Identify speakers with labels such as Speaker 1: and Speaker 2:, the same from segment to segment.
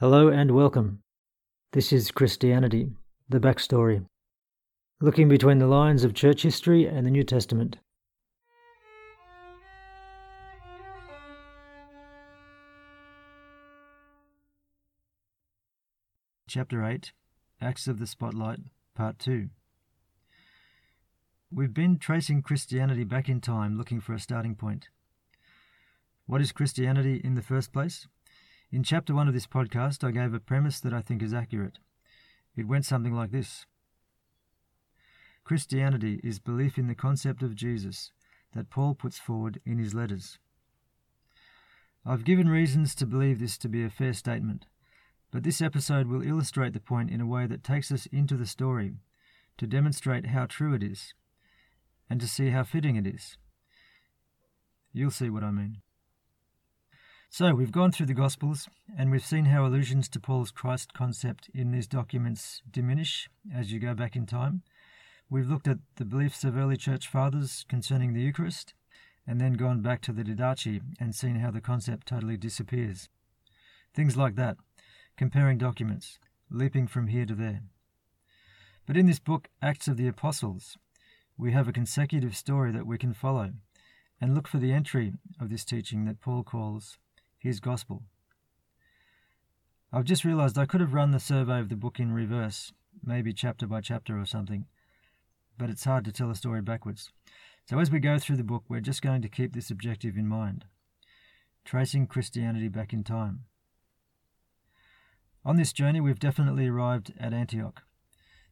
Speaker 1: Hello and welcome. This is Christianity, the backstory, looking between the lines of church history and the New Testament.
Speaker 2: Chapter 8 Acts of the Spotlight, Part 2. We've been tracing Christianity back in time looking for a starting point. What is Christianity in the first place? In chapter one of this podcast, I gave a premise that I think is accurate. It went something like this Christianity is belief in the concept of Jesus that Paul puts forward in his letters. I've given reasons to believe this to be a fair statement, but this episode will illustrate the point in a way that takes us into the story to demonstrate how true it is and to see how fitting it is. You'll see what I mean. So, we've gone through the Gospels and we've seen how allusions to Paul's Christ concept in these documents diminish as you go back in time. We've looked at the beliefs of early church fathers concerning the Eucharist and then gone back to the Didache and seen how the concept totally disappears. Things like that, comparing documents, leaping from here to there. But in this book, Acts of the Apostles, we have a consecutive story that we can follow and look for the entry of this teaching that Paul calls his gospel. I've just realized I could have run the survey of the book in reverse, maybe chapter by chapter or something, but it's hard to tell a story backwards. So as we go through the book, we're just going to keep this objective in mind tracing Christianity back in time. On this journey, we've definitely arrived at Antioch.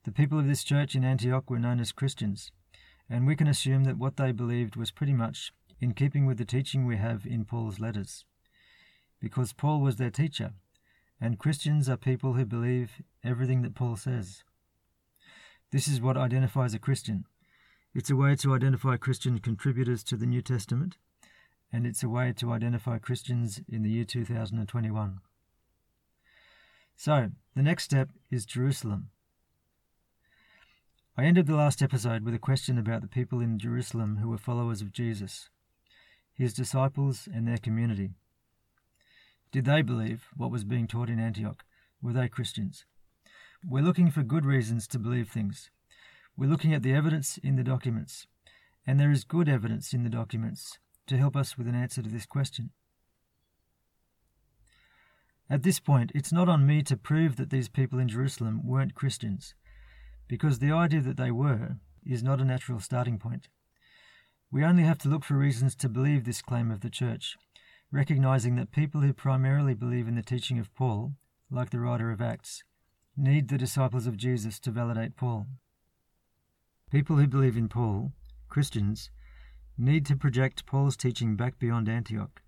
Speaker 2: The people of this church in Antioch were known as Christians, and we can assume that what they believed was pretty much in keeping with the teaching we have in Paul's letters because Paul was their teacher, and Christians are people who believe everything that Paul says. This is what identifies a Christian. It's a way to identify Christian contributors to the New Testament, and it's a way to identify Christians in the year 2021. So, the next step is Jerusalem. I ended the last episode with a question about the people in Jerusalem who were followers of Jesus, his disciples, and their community. Did they believe what was being taught in Antioch? Were they Christians? We're looking for good reasons to believe things. We're looking at the evidence in the documents, and there is good evidence in the documents to help us with an answer to this question. At this point, it's not on me to prove that these people in Jerusalem weren't Christians, because the idea that they were is not a natural starting point. We only have to look for reasons to believe this claim of the Church, recognizing that people who primarily believe in the teaching of Paul, like the writer of Acts, need the disciples of Jesus to validate Paul. People who believe in Paul, Christians, need to project Paul's teaching back beyond Antioch,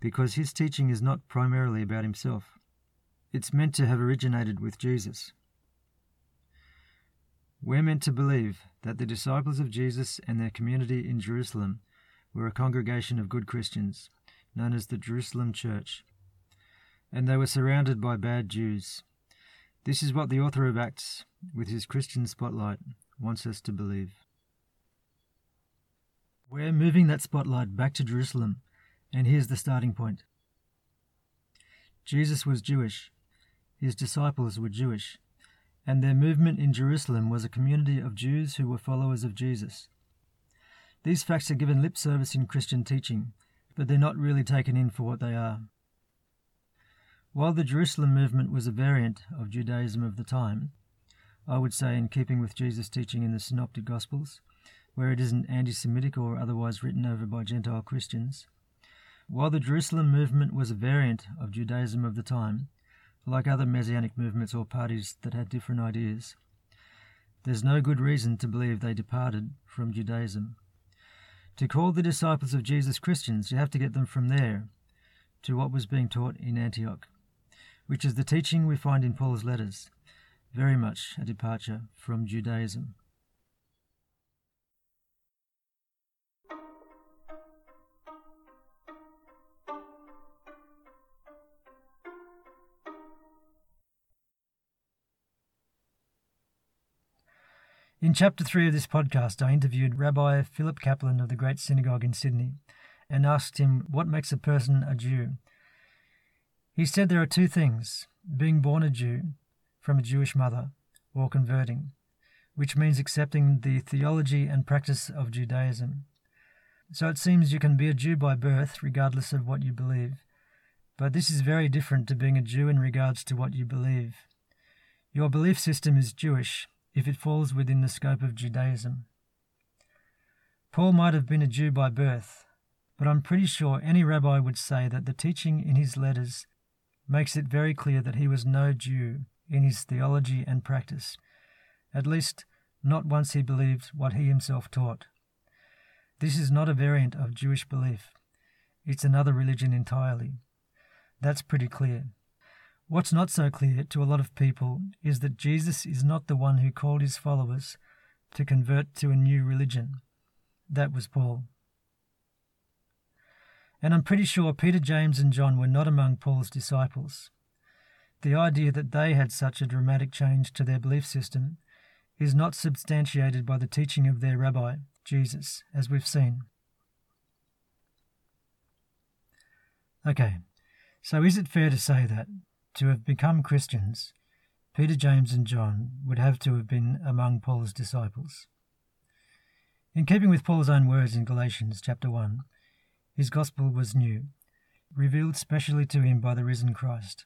Speaker 2: because his teaching is not primarily about himself. It's meant to have originated with Jesus. We're meant to believe that the disciples of Jesus and their community in Jerusalem were a congregation of good Christians known as the Jerusalem Church, and they were surrounded by bad Jews. This is what the author of Acts, with his Christian spotlight, wants us to believe. We're moving that spotlight back to Jerusalem, and here's the starting point. Jesus was Jewish, his disciples were Jewish, and their movement in Jerusalem was a community of Jews who were followers of Jesus. These facts are given lip service in Christian teaching, but they're not really taken in for what they are. While the Jerusalem movement was a variant of Judaism of the time, I would say in keeping with Jesus' teaching in the Synoptic Gospels, where it isn't anti Semitic or otherwise written over by Gentile Christians, while the Jerusalem movement was a variant of Judaism of the time, like other Messianic movements or parties that had different ideas, there's no good reason to believe they departed from Judaism. To call the disciples of Jesus Christians, you have to get them from there to what was being taught in Antioch, which is the teaching we find in Paul's letters, very much a departure from Judaism. In chapter 3 of this podcast, I interviewed Rabbi Philip Kaplan of the Great Synagogue in Sydney and asked him what makes a person a Jew. He said there are two things being born a Jew from a Jewish mother or converting, which means accepting the theology and practice of Judaism. So it seems you can be a Jew by birth, regardless of what you believe. But this is very different to being a Jew in regards to what you believe. Your belief system is Jewish if it falls within the scope of Judaism. Paul might have been a Jew by birth, but I'm pretty sure any rabbi would say that the teaching in his letters makes it very clear that he was no Jew in his theology and practice, at least not once he believed what he himself taught. This is not a variant of Jewish belief, it's another religion entirely. That's pretty clear. What's not so clear to a lot of people is that Jesus is not the one who called his followers to convert to a new religion. That was Paul. And I'm pretty sure Peter, James, and John were not among Paul's disciples. The idea that they had such a dramatic change to their belief system is not substantiated by the teaching of their rabbi, Jesus, as we've seen. Okay, so is it fair to say that, to have become Christians, Peter, James, and John would have to have been among Paul's disciples? In keeping with Paul's own words in Galatians chapter 1, his gospel was new, revealed specially to him by the risen Christ,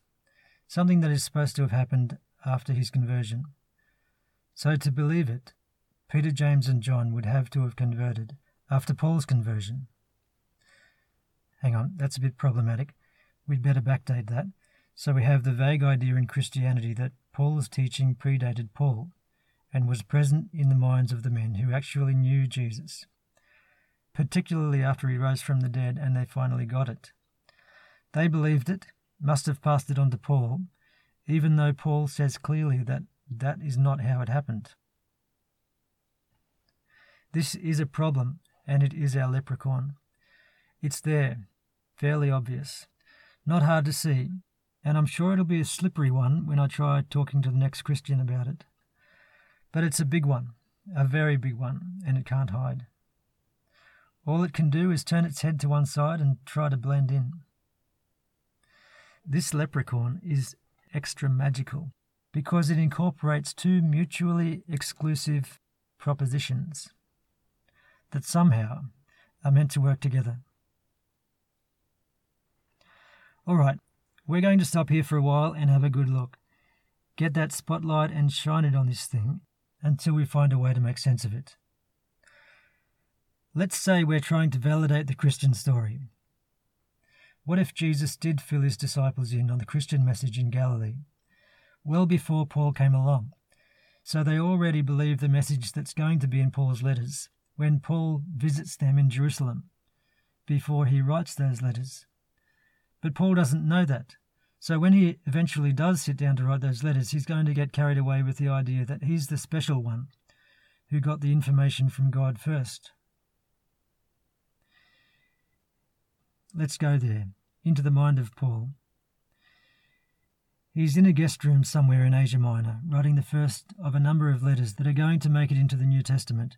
Speaker 2: something that is supposed to have happened after his conversion. So to believe it, Peter, James, and John would have to have converted after Paul's conversion. Hang on, that's a bit problematic. We'd better backdate that. So we have the vague idea in Christianity that Paul's teaching predated Paul and was present in the minds of the men who actually knew Jesus, particularly after he rose from the dead and they finally got it. They believed it, must have passed it on to Paul, even though Paul says clearly that that is not how it happened. This is a problem, and it is our leprechaun. It's there, fairly obvious, not hard to see, and I'm sure it'll be a slippery one when I try talking to the next Christian about it. But it's a big one, a very big one, and it can't hide. All it can do is turn its head to one side and try to blend in. This leprechaun is extra magical because it incorporates two mutually exclusive propositions that somehow are meant to work together. All right, we're going to stop here for a while and have a good look. Get that spotlight and shine it on this thing until we find a way to make sense of it. Let's say we're trying to validate the Christian story. What if Jesus did fill his disciples in on the Christian message in Galilee, well before Paul came along? So they already believe the message that's going to be in Paul's letters when Paul visits them in Jerusalem, before he writes those letters. But Paul doesn't know that. So when he eventually does sit down to write those letters, he's going to get carried away with the idea that he's the special one who got the information from God first. Let's go there, into the mind of Paul. He's in a guest room somewhere in Asia Minor, writing the first of a number of letters that are going to make it into the New Testament,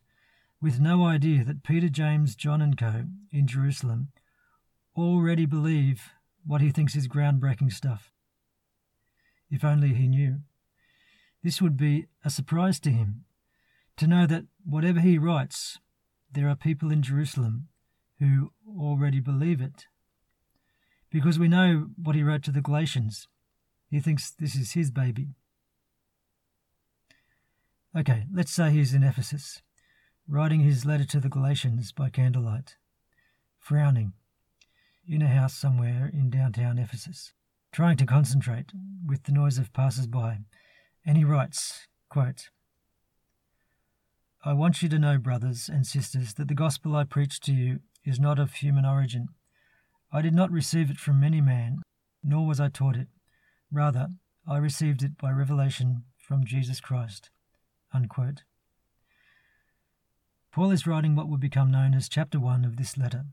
Speaker 2: with no idea that Peter, James, John, and co. in Jerusalem already believe what he thinks is groundbreaking stuff. If only he knew. This would be a surprise to him, to know that whatever he writes, there are people in Jerusalem who already believe it. Because we know what he wrote to the Galatians. He thinks this is his baby. Okay, let's say he's in Ephesus, writing his letter to the Galatians by candlelight, frowning, in a house somewhere in downtown Ephesus, trying to concentrate with the noise of passers by, and he writes, quote, I want you to know, brothers and sisters, that the gospel I preach to you is not of human origin. I did not receive it from any man, nor was I taught it. Rather, I received it by revelation from Jesus Christ. Unquote. Paul is writing what would become known as chapter 1 of this letter.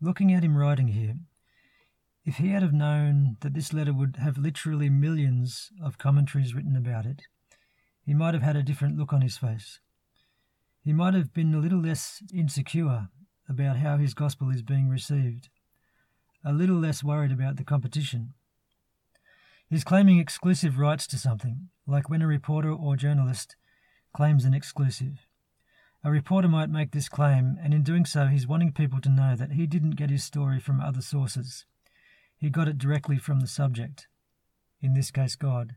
Speaker 2: Looking at him writing here, if he had have known that this letter would have literally millions of commentaries written about it, he might have had a different look on his face. He might have been a little less insecure about how his gospel is being received, a little less worried about the competition. He's claiming exclusive rights to something, like when a reporter or journalist claims an exclusive. A reporter might make this claim, and in doing so, he's wanting people to know that he didn't get his story from other sources. He got it directly from the subject, in this case, God.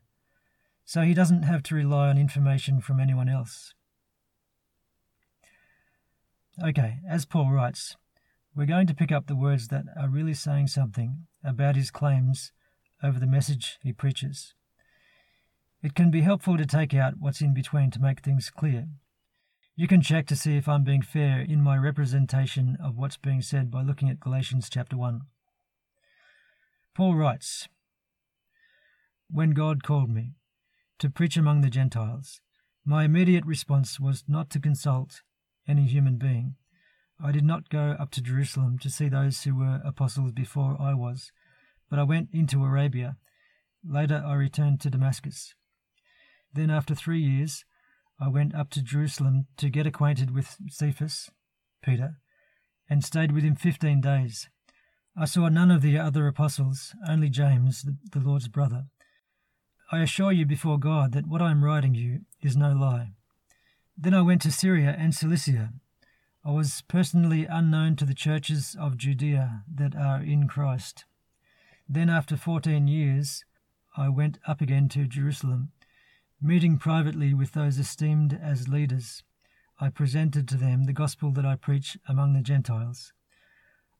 Speaker 2: So he doesn't have to rely on information from anyone else. Okay, as Paul writes, we're going to pick up the words that are really saying something about his claims over the message he preaches. It can be helpful to take out what's in between to make things clear. You can check to see if I'm being fair in my representation of what's being said by looking at Galatians chapter 1. Paul writes, When God called me to preach among the Gentiles, my immediate response was not to consult any human being. I did not go up to Jerusalem to see those who were apostles before I was, but I went into Arabia. Later I returned to Damascus. Then, after three years, I went up to Jerusalem to get acquainted with Cephas, Peter, and stayed with him fifteen days. I saw none of the other apostles, only James, the Lord's brother. I assure you before God that what I am writing you is no lie. Then I went to Syria and Cilicia. I was personally unknown to the churches of Judea that are in Christ. Then, after fourteen years, I went up again to Jerusalem Meeting privately with those esteemed as leaders, I presented to them the gospel that I preach among the Gentiles.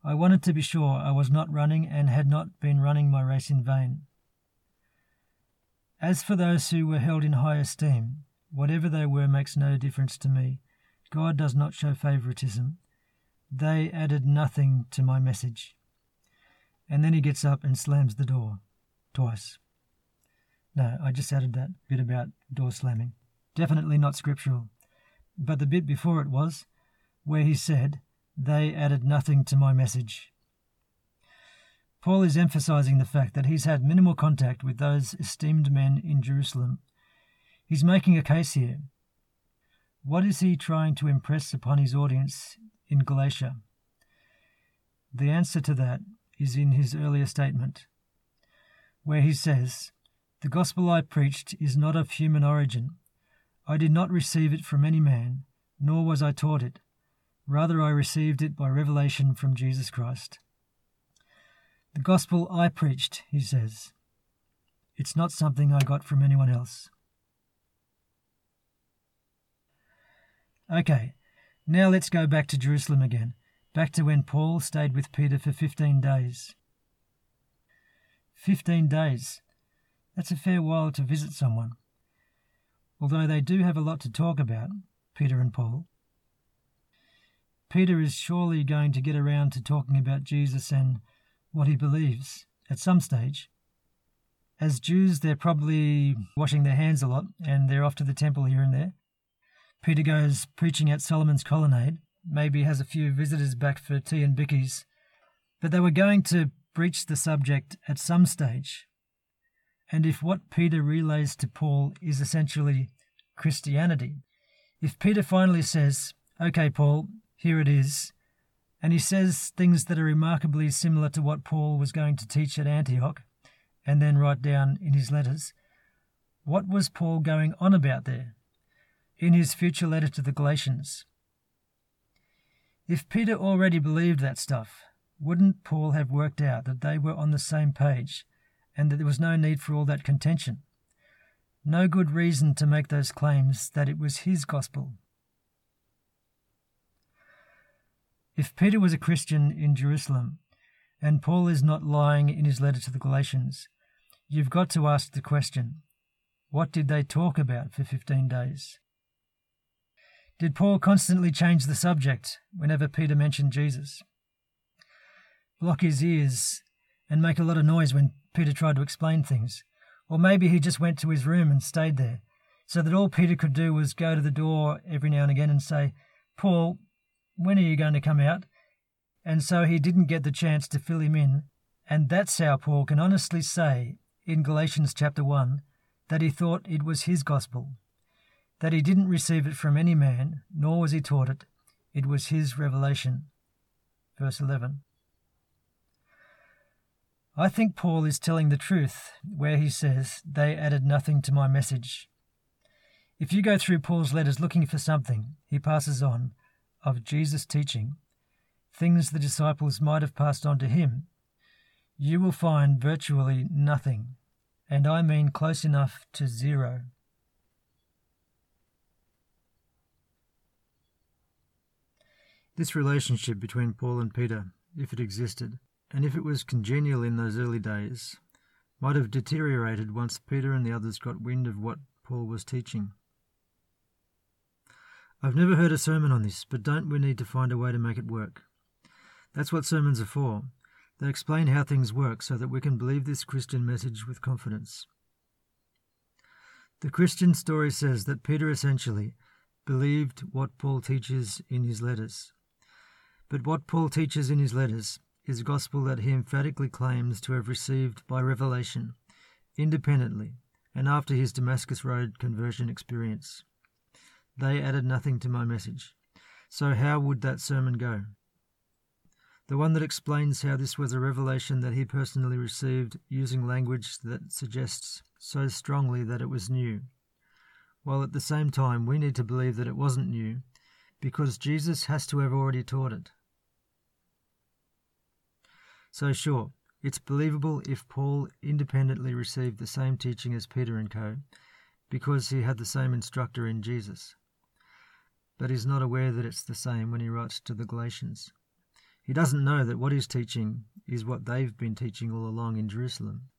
Speaker 2: I wanted to be sure I was not running and had not been running my race in vain. As for those who were held in high esteem, whatever they were makes no difference to me. God does not show favoritism. They added nothing to my message. And then he gets up and slams the door twice. No, I just added that bit about door slamming. Definitely not scriptural. But the bit before it was, where he said, They added nothing to my message. Paul is emphasizing the fact that he's had minimal contact with those esteemed men in Jerusalem. He's making a case here. What is he trying to impress upon his audience in Galatia? The answer to that is in his earlier statement, where he says, the gospel I preached is not of human origin. I did not receive it from any man, nor was I taught it. Rather, I received it by revelation from Jesus Christ. The gospel I preached, he says. It's not something I got from anyone else. Okay, now let's go back to Jerusalem again, back to when Paul stayed with Peter for 15 days. 15 days. That's a fair while to visit someone. Although they do have a lot to talk about, Peter and Paul. Peter is surely going to get around to talking about Jesus and what he believes at some stage. As Jews, they're probably washing their hands a lot and they're off to the temple here and there. Peter goes preaching at Solomon's Colonnade, maybe has a few visitors back for tea and bickies. But they were going to breach the subject at some stage and if what Peter relays to Paul is essentially Christianity, if Peter finally says, Okay, Paul, here it is, and he says things that are remarkably similar to what Paul was going to teach at Antioch and then write down in his letters, what was Paul going on about there in his future letter to the Galatians? If Peter already believed that stuff, wouldn't Paul have worked out that they were on the same page and that there was no need for all that contention. No good reason to make those claims that it was his gospel. If Peter was a Christian in Jerusalem, and Paul is not lying in his letter to the Galatians, you've got to ask the question what did they talk about for 15 days? Did Paul constantly change the subject whenever Peter mentioned Jesus? Block his ears and make a lot of noise when Peter tried to explain things. Or maybe he just went to his room and stayed there, so that all Peter could do was go to the door every now and again and say, Paul, when are you going to come out? And so he didn't get the chance to fill him in. And that's how Paul can honestly say in Galatians chapter 1 that he thought it was his gospel, that he didn't receive it from any man, nor was he taught it. It was his revelation. Verse 11. I think Paul is telling the truth where he says, They added nothing to my message. If you go through Paul's letters looking for something he passes on of Jesus' teaching, things the disciples might have passed on to him, you will find virtually nothing, and I mean close enough to zero. This relationship between Paul and Peter, if it existed, and if it was congenial in those early days, might have deteriorated once Peter and the others got wind of what Paul was teaching. I've never heard a sermon on this, but don't we need to find a way to make it work? That's what sermons are for. They explain how things work so that we can believe this Christian message with confidence. The Christian story says that Peter essentially believed what Paul teaches in his letters. But what Paul teaches in his letters is gospel that he emphatically claims to have received by revelation, independently, and after his Damascus Road conversion experience. They added nothing to my message. So, how would that sermon go? The one that explains how this was a revelation that he personally received using language that suggests so strongly that it was new, while at the same time we need to believe that it wasn't new because Jesus has to have already taught it. So, sure, it's believable if Paul independently received the same teaching as Peter and co, because he had the same instructor in Jesus. But he's not aware that it's the same when he writes to the Galatians. He doesn't know that what he's teaching is what they've been teaching all along in Jerusalem.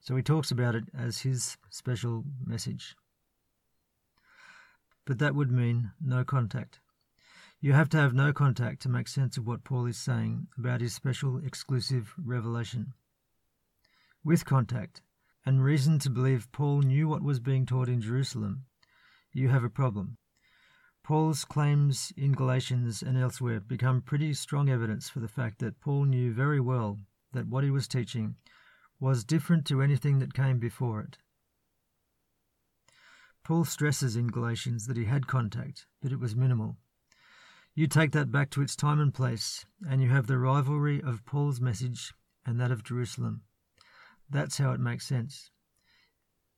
Speaker 2: So he talks about it as his special message. But that would mean no contact. You have to have no contact to make sense of what Paul is saying about his special exclusive revelation. With contact, and reason to believe Paul knew what was being taught in Jerusalem, you have a problem. Paul's claims in Galatians and elsewhere become pretty strong evidence for the fact that Paul knew very well that what he was teaching was different to anything that came before it. Paul stresses in Galatians that he had contact, but it was minimal. You take that back to its time and place, and you have the rivalry of Paul's message and that of Jerusalem. That's how it makes sense.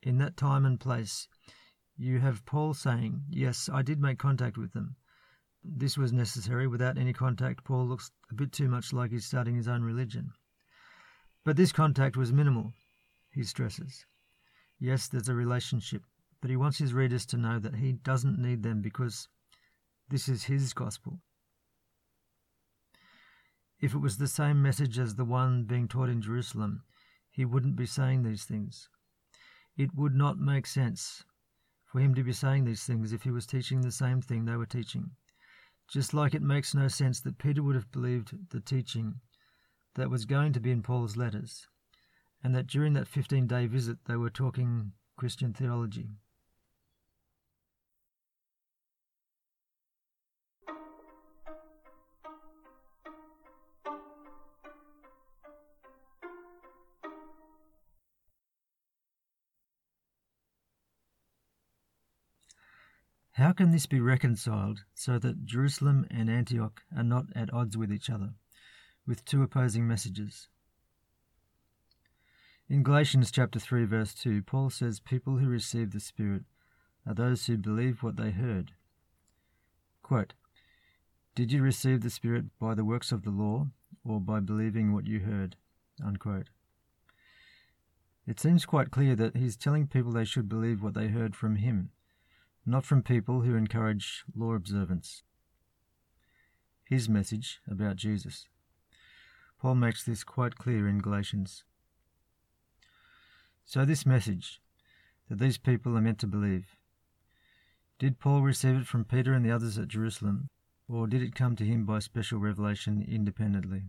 Speaker 2: In that time and place, you have Paul saying, Yes, I did make contact with them. This was necessary. Without any contact, Paul looks a bit too much like he's starting his own religion. But this contact was minimal, he stresses. Yes, there's a relationship, but he wants his readers to know that he doesn't need them because this is his gospel. If it was the same message as the one being taught in Jerusalem, he wouldn't be saying these things. It would not make sense for him to be saying these things if he was teaching the same thing they were teaching. Just like it makes no sense that Peter would have believed the teaching that was going to be in Paul's letters, and that during that 15 day visit they were talking Christian theology. How can this be reconciled so that Jerusalem and Antioch are not at odds with each other, with two opposing messages? In Galatians chapter 3 verse 2, Paul says people who receive the Spirit are those who believe what they heard. Quote, Did you receive the Spirit by the works of the law or by believing what you heard? Unquote. It seems quite clear that he's telling people they should believe what they heard from him not from people who encourage law observance. His message about Jesus. Paul makes this quite clear in Galatians. So, this message that these people are meant to believe, did Paul receive it from Peter and the others at Jerusalem, or did it come to him by special revelation independently?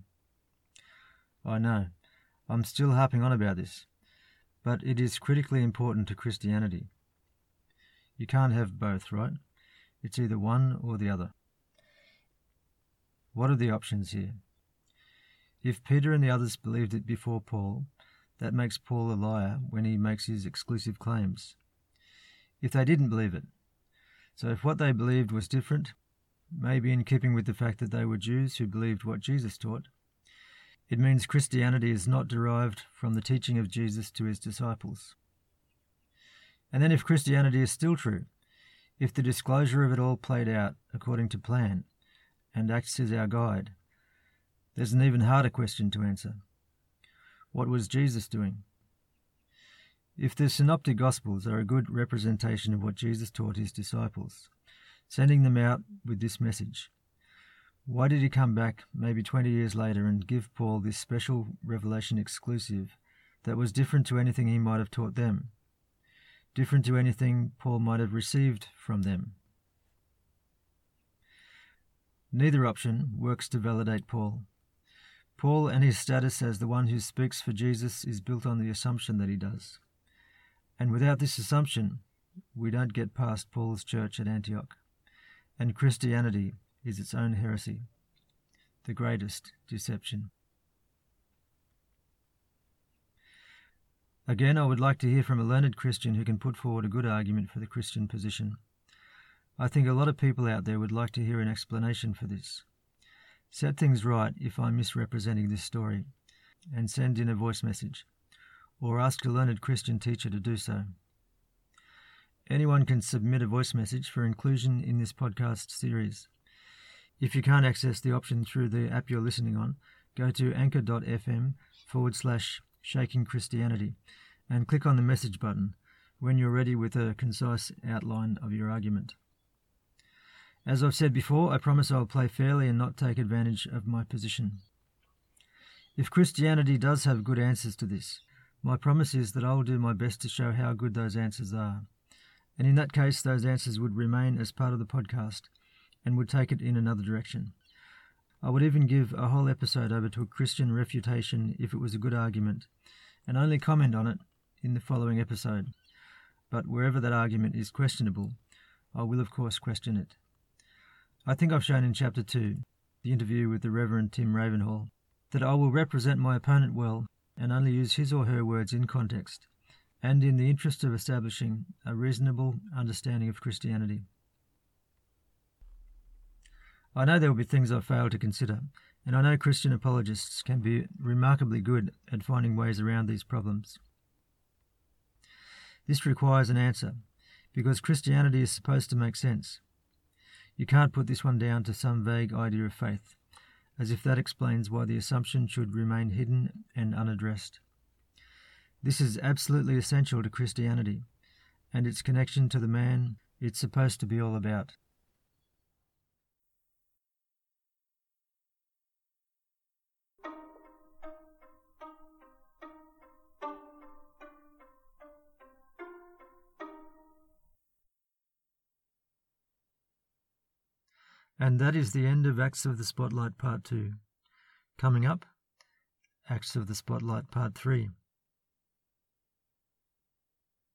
Speaker 2: I know, I'm still harping on about this, but it is critically important to Christianity. You can't have both, right? It's either one or the other. What are the options here? If Peter and the others believed it before Paul, that makes Paul a liar when he makes his exclusive claims. If they didn't believe it, so if what they believed was different, maybe in keeping with the fact that they were Jews who believed what Jesus taught, It means Christianity is not derived from the teaching of Jesus to his disciples. And then, if Christianity is still true, if the disclosure of it all played out according to plan and acts as our guide, there's an even harder question to answer. What was Jesus doing? If the Synoptic Gospels are a good representation of what Jesus taught his disciples, sending them out with this message, why did he come back maybe 20 years later and give Paul this special revelation exclusive that was different to anything he might have taught them, different to anything Paul might have received from them? Neither option works to validate Paul. Paul and his status as the one who speaks for Jesus is built on the assumption that he does. And without this assumption, we don't get past Paul's church at Antioch. And Christianity is its own heresy, the greatest deception. Again, I would like to hear from a learned Christian who can put forward a good argument for the Christian position. I think a lot of people out there would like to hear an explanation for this. Set things right if I'm misrepresenting this story, and send in a voice message, or ask a learned Christian teacher to do so. Anyone can submit a voice message for inclusion in this podcast series. If you can't access the option through the app you're listening on, go to anchor.fm forward slash shaking Christianity and click on the message button when you're ready with a concise outline of your argument. As I've said before, I promise I'll play fairly and not take advantage of my position. If Christianity does have good answers to this, my promise is that I will do my best to show how good those answers are. And in that case, those answers would remain as part of the podcast and would take it in another direction. I would even give a whole episode over to a Christian refutation if it was a good argument, and only comment on it in the following episode. But wherever that argument is questionable, I will of course question it. I think I've shown in Chapter 2, the interview with the Reverend Tim Ravenhall, that I will represent my opponent well and only use his or her words in context and in the interest of establishing a reasonable understanding of Christianity. I know there will be things I fail to consider, and I know Christian apologists can be remarkably good at finding ways around these problems. This requires an answer, because Christianity is supposed to make sense. You can't put this one down to some vague idea of faith, as if that explains why the assumption should remain hidden and unaddressed. This is absolutely essential to Christianity and its connection to the man it's supposed to be all about. And that is the end of Acts of the Spotlight Part 2. Coming up, Acts of the Spotlight Part 3.